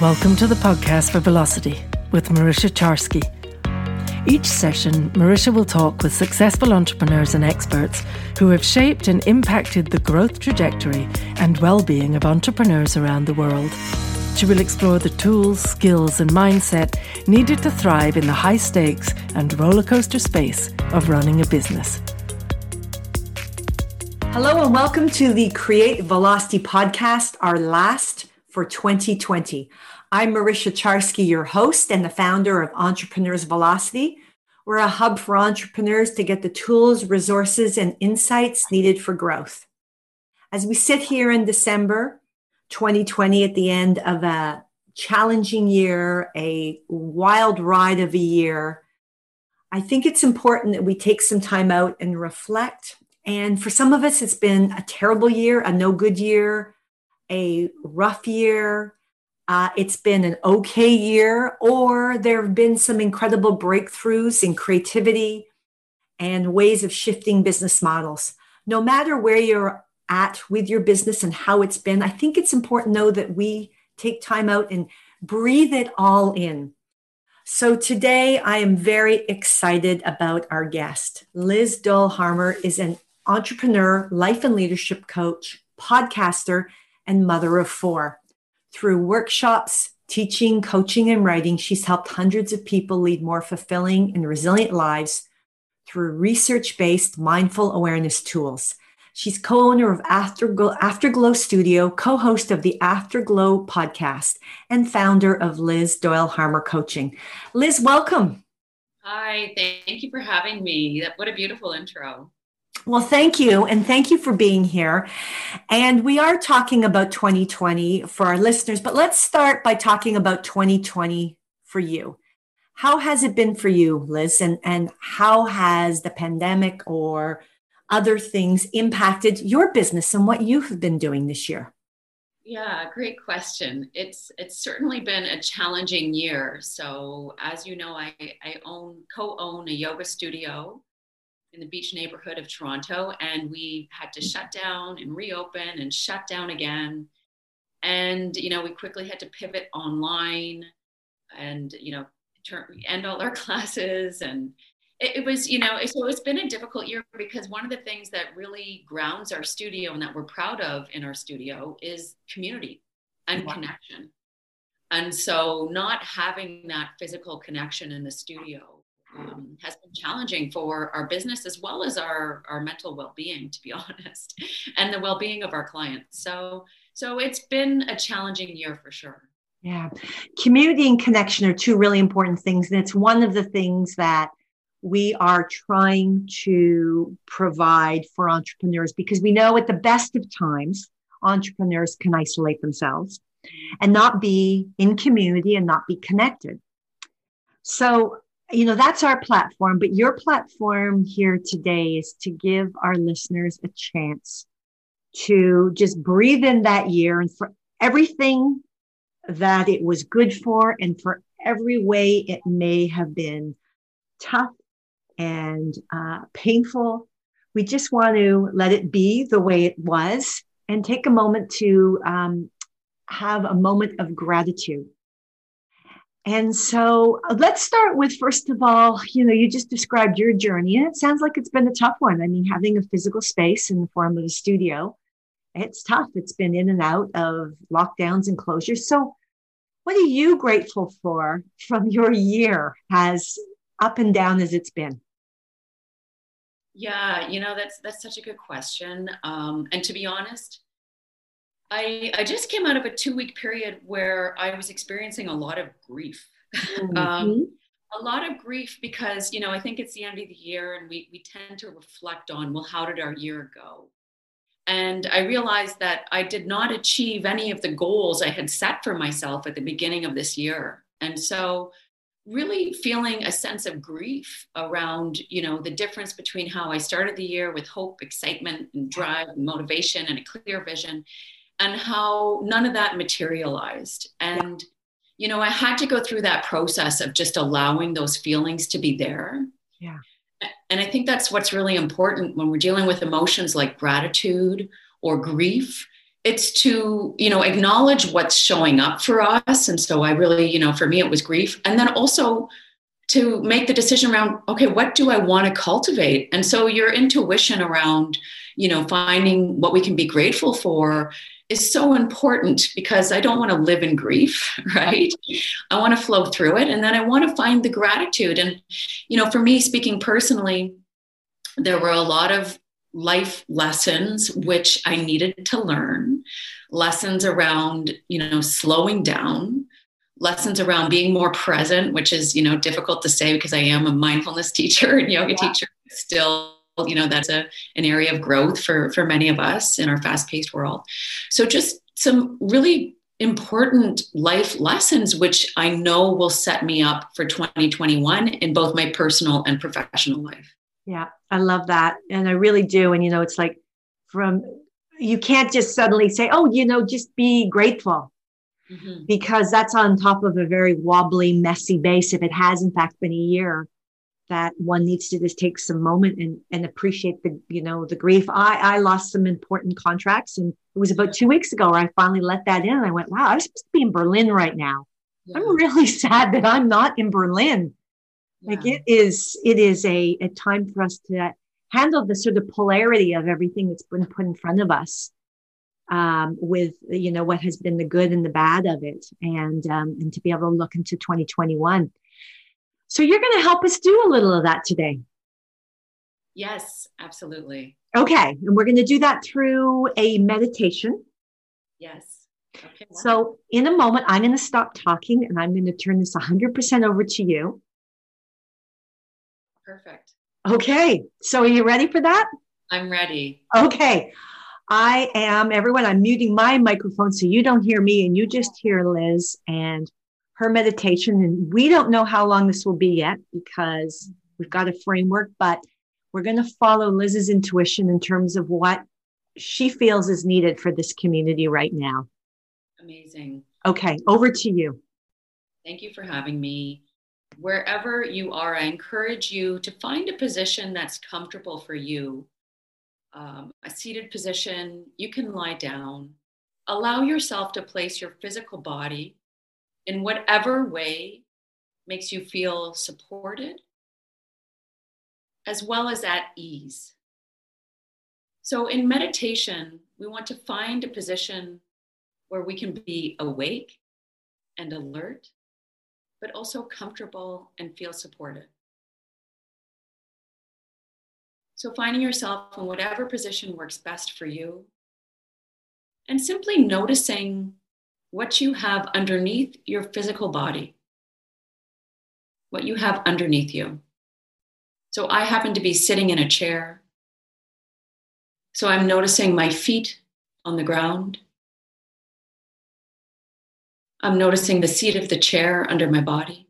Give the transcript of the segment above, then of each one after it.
Welcome to the podcast for Velocity with Marisha Charsky. Each session, Marisha will talk with successful entrepreneurs and experts who have shaped and impacted the growth trajectory and well being of entrepreneurs around the world. She will explore the tools, skills, and mindset needed to thrive in the high stakes and rollercoaster space of running a business. Hello, and welcome to the Create Velocity podcast, our last for 2020. I'm Marisha Charsky, your host and the founder of Entrepreneurs Velocity. We're a hub for entrepreneurs to get the tools, resources, and insights needed for growth. As we sit here in December 2020 at the end of a challenging year, a wild ride of a year, I think it's important that we take some time out and reflect and for some of us, it's been a terrible year, a no good year, a rough year. Uh, it's been an okay year, or there have been some incredible breakthroughs in creativity and ways of shifting business models. No matter where you're at with your business and how it's been, I think it's important know that we take time out and breathe it all in. So today I am very excited about our guest. Liz Doyle Harmer is an entrepreneur, life and leadership coach, podcaster, and mother of four. Through workshops, teaching, coaching, and writing, she's helped hundreds of people lead more fulfilling and resilient lives through research based mindful awareness tools. She's co owner of Afterglow, Afterglow Studio, co host of the Afterglow podcast, and founder of Liz Doyle Harmer Coaching. Liz, welcome. Hi, thank you for having me. What a beautiful intro. Well, thank you. And thank you for being here. And we are talking about 2020 for our listeners, but let's start by talking about 2020 for you. How has it been for you, Liz? And, and how has the pandemic or other things impacted your business and what you have been doing this year? Yeah, great question. It's it's certainly been a challenging year. So as you know, I, I own co-own a yoga studio in the beach neighborhood of Toronto, and we had to shut down and reopen and shut down again. And you know, we quickly had to pivot online, and you know, turn end all our classes, and it, it was you know, so it's been a difficult year because one of the things that really grounds our studio and that we're proud of in our studio is community and wow. connection. And so, not having that physical connection in the studio um, has been challenging for our business as well as our, our mental well-being to be honest and the well-being of our clients. So so it's been a challenging year for sure. Yeah. Community and connection are two really important things and it's one of the things that we are trying to provide for entrepreneurs because we know at the best of times entrepreneurs can isolate themselves and not be in community and not be connected. So you know that's our platform but your platform here today is to give our listeners a chance to just breathe in that year and for everything that it was good for and for every way it may have been tough and uh, painful. We just want to let it be the way it was and take a moment to um, have a moment of gratitude and so uh, let's start with first of all, you know, you just described your journey, and it sounds like it's been a tough one. I mean, having a physical space in the form of a studio, it's tough. It's been in and out of lockdowns and closures. So, what are you grateful for from your year, as up and down as it's been? Yeah, you know, that's that's such a good question. Um, and to be honest, I, I just came out of a two week period where I was experiencing a lot of grief. Mm-hmm. um, a lot of grief because, you know, I think it's the end of the year and we, we tend to reflect on, well, how did our year go? And I realized that I did not achieve any of the goals I had set for myself at the beginning of this year. And so, really feeling a sense of grief around you know the difference between how i started the year with hope excitement and drive and motivation and a clear vision and how none of that materialized. And, you know, I had to go through that process of just allowing those feelings to be there. Yeah. And I think that's what's really important when we're dealing with emotions like gratitude or grief it's to you know acknowledge what's showing up for us and so i really you know for me it was grief and then also to make the decision around okay what do i want to cultivate? And so your intuition around you know finding what we can be grateful for is so important because i don't want to live in grief right? I want to flow through it and then i want to find the gratitude. And you know for me speaking personally there were a lot of life lessons which i needed to learn. Lessons around you know slowing down lessons around being more present which is you know difficult to say because i am a mindfulness teacher and yoga yeah. teacher still you know that's a an area of growth for for many of us in our fast paced world so just some really important life lessons which i know will set me up for 2021 in both my personal and professional life yeah, I love that. And I really do. And, you know, it's like from, you can't just suddenly say, oh, you know, just be grateful. Mm-hmm. Because that's on top of a very wobbly, messy base. If it has, in fact, been a year, that one needs to just take some moment and, and appreciate the you know the grief i i lost some important contracts and it was about two weeks ago where i finally let that in and i went wow i'm supposed to be in berlin right now yeah. i'm really sad that i'm not in berlin like it is, it is a, a time for us to handle the sort of polarity of everything that's been put in front of us. Um, with you know what has been the good and the bad of it, and um, and to be able to look into 2021. So you're going to help us do a little of that today. Yes, absolutely. Okay, and we're going to do that through a meditation. Yes. Okay. So in a moment, I'm going to stop talking and I'm going to turn this 100% over to you. Perfect. Okay. So are you ready for that? I'm ready. Okay. I am, everyone, I'm muting my microphone so you don't hear me and you just hear Liz and her meditation. And we don't know how long this will be yet because we've got a framework, but we're going to follow Liz's intuition in terms of what she feels is needed for this community right now. Amazing. Okay, over to you. Thank you for having me wherever you are, I encourage you to find a position that's comfortable for you. Um, a seated position, you can lie down. Allow yourself to place your physical body in whatever way makes you feel supported, as well as at ease. So, in meditation, we want to find a position where we can be awake and alert but also comfortable and feel supported. So, finding yourself in whatever position works best for you, and simply noticing what you have underneath your physical body, what you have underneath you. So, I happen to be sitting in a chair. So, I'm noticing my feet on the ground. I'm noticing the seat of the chair under my body.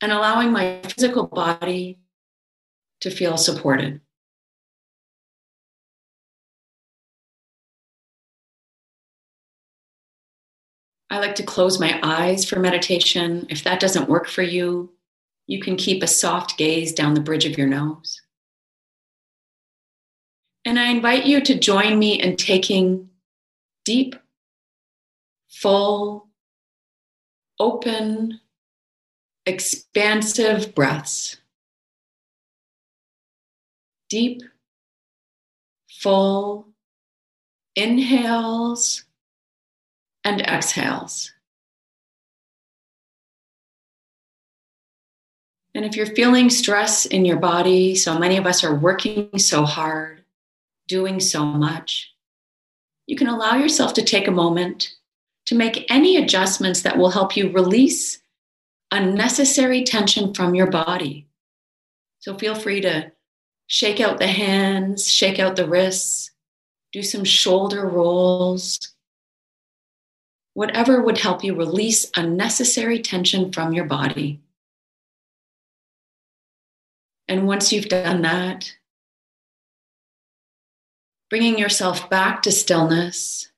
And allowing my physical body to feel supported. I like to close my eyes for meditation. If that doesn't work for you, you can keep a soft gaze down the bridge of your nose. And I invite you to join me in taking deep, full, open, expansive breaths. Deep, full inhales and exhales. And if you're feeling stress in your body, so many of us are working so hard, doing so much, you can allow yourself to take a moment to make any adjustments that will help you release unnecessary tension from your body. So feel free to shake out the hands, shake out the wrists, do some shoulder rolls, whatever would help you release unnecessary tension from your body. And once you've done that, bringing yourself back to stillness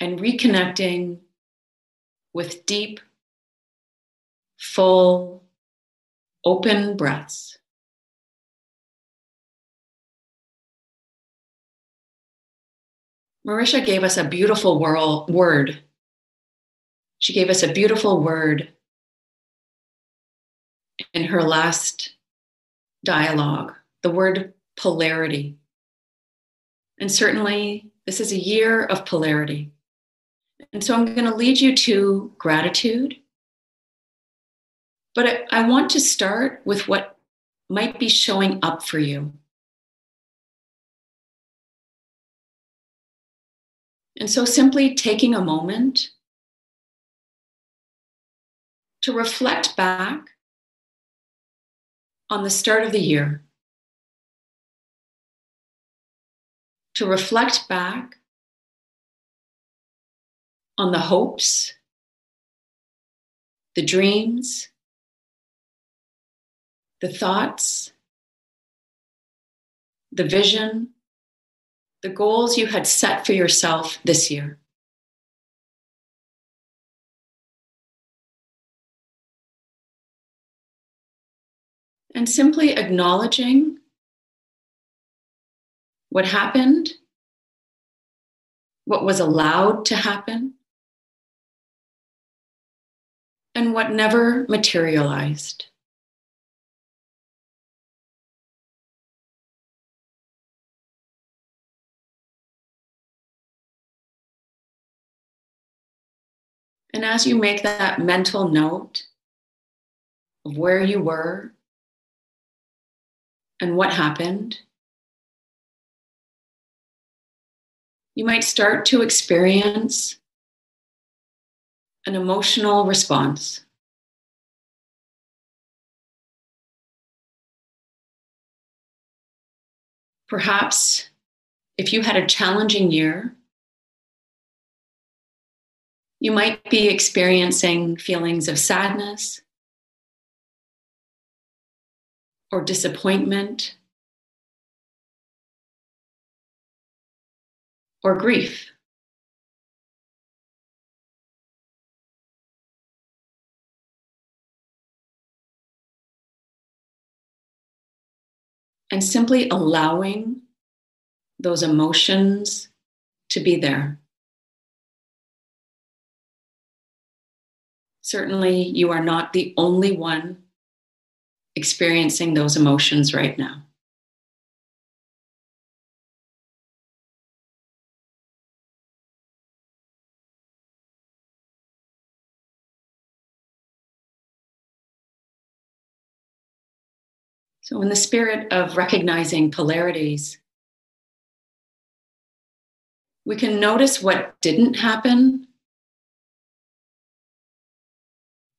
and reconnecting with deep, full, open breaths. Marisha gave us a beautiful whirl, word. She gave us a beautiful word in her last dialogue, the word polarity. And certainly, this is a year of polarity. And so I'm going to lead you to gratitude. But I, I want to start with what might be showing up for you. And so simply taking a moment to reflect back on the start of the year, to reflect back on the hopes, the dreams, the thoughts, the vision, the goals you had set for yourself this year. And simply acknowledging what happened, what was allowed to happen, and what never materialized. And as you make that mental note of where you were and what happened, you might start to experience an emotional response. Perhaps if you had a challenging year, you might be experiencing feelings of sadness or disappointment or grief. And simply allowing those emotions to be there. Certainly, you are not the only one experiencing those emotions right now. So, in the spirit of recognizing polarities, we can notice what didn't happen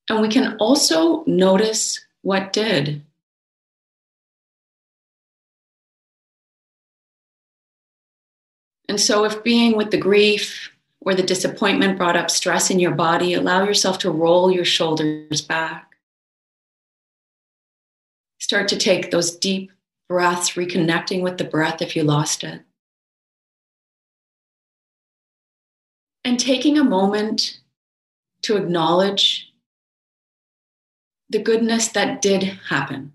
And we can also notice what did. And so, if being with the grief or the disappointment brought up stress in your body, allow yourself to roll your shoulders back. Start to take those deep breaths, reconnecting with the breath if you lost it. And taking a moment to acknowledge the goodness that did happen.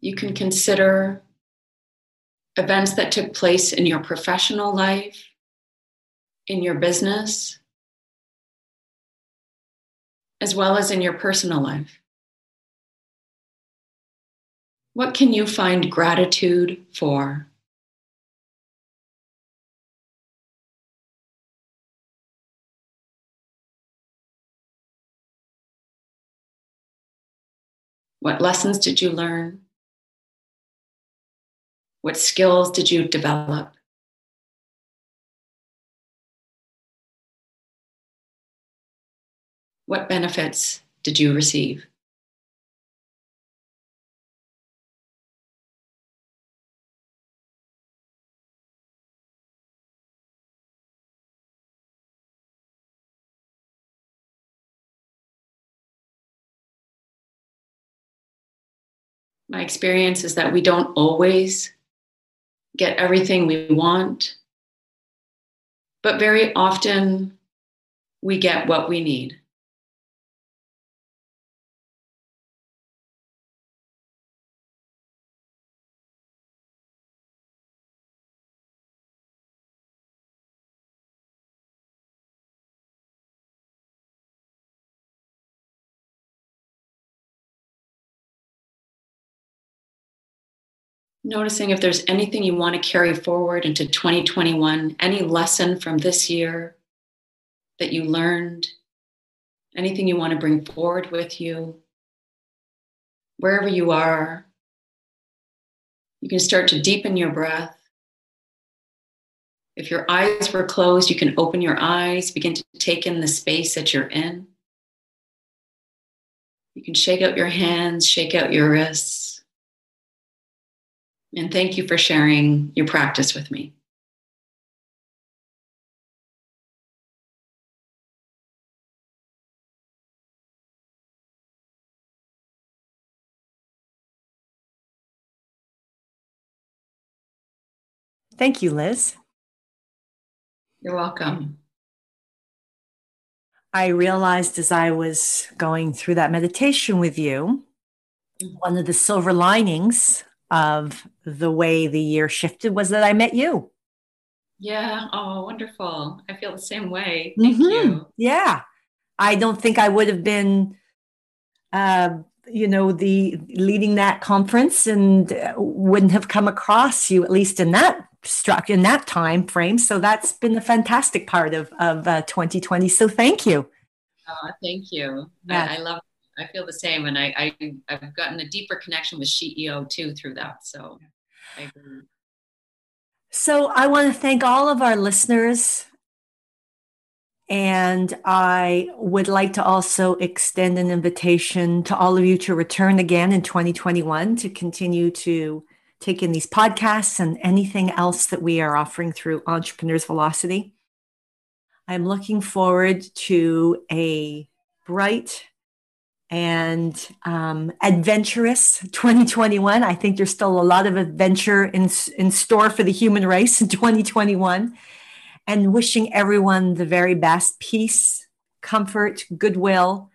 You can consider events that took place in your professional life, in your business, as well as in your personal life. What can you find gratitude for? What lessons did you learn? What skills did you develop? What benefits did you receive? my experience is that we don't always get everything we want, but very often we get what we need. Noticing if there's anything you want to carry forward into 2021, any lesson from this year that you learned, anything you want to bring forward with you, wherever you are. You can start to deepen your breath. If your eyes were closed, you can open your eyes, begin to take in the space that you're in. You can shake out your hands, shake out your wrists. And thank you for sharing your practice with me. Thank you, Liz. You're welcome. I realized as I was going through that meditation with you, mm-hmm. one of the silver linings of the way the year shifted was that I met you. Yeah. Oh, wonderful. I feel the same way. Thank mm-hmm. you. Yeah. I don't think I would have been, uh, you know, the leading that conference and uh, wouldn't have come across you, at least in that struck in that time frame. So that's been a fantastic part of of uh, 2020. So thank you. Uh, thank you. I, I, love. I feel the same, and I, I I've gotten a deeper connection with CEO too through that. So I. So I want to thank all of our listeners. And I would like to also extend an invitation to all of you to return again in 2021 to continue to take in these podcasts and anything else that we are offering through Entrepreneurs Velocity. I'm looking forward to a bright and um, adventurous 2021. I think there's still a lot of adventure in, in store for the human race in 2021. And wishing everyone the very best peace, comfort, goodwill,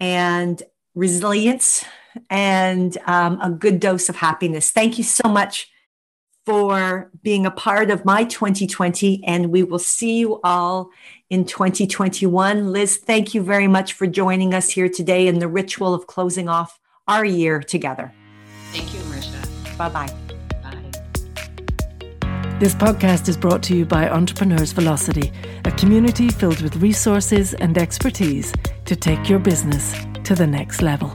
and resilience and um, a good dose of happiness. Thank you so much for being a part of my 2020, and we will see you all in 2021. Liz, thank you very much for joining us here today in the ritual of closing off our year together. Thank you, Marisha. Bye bye. This podcast is brought to you by Entrepreneurs Velocity, a community filled with resources and expertise to take your business to the next level.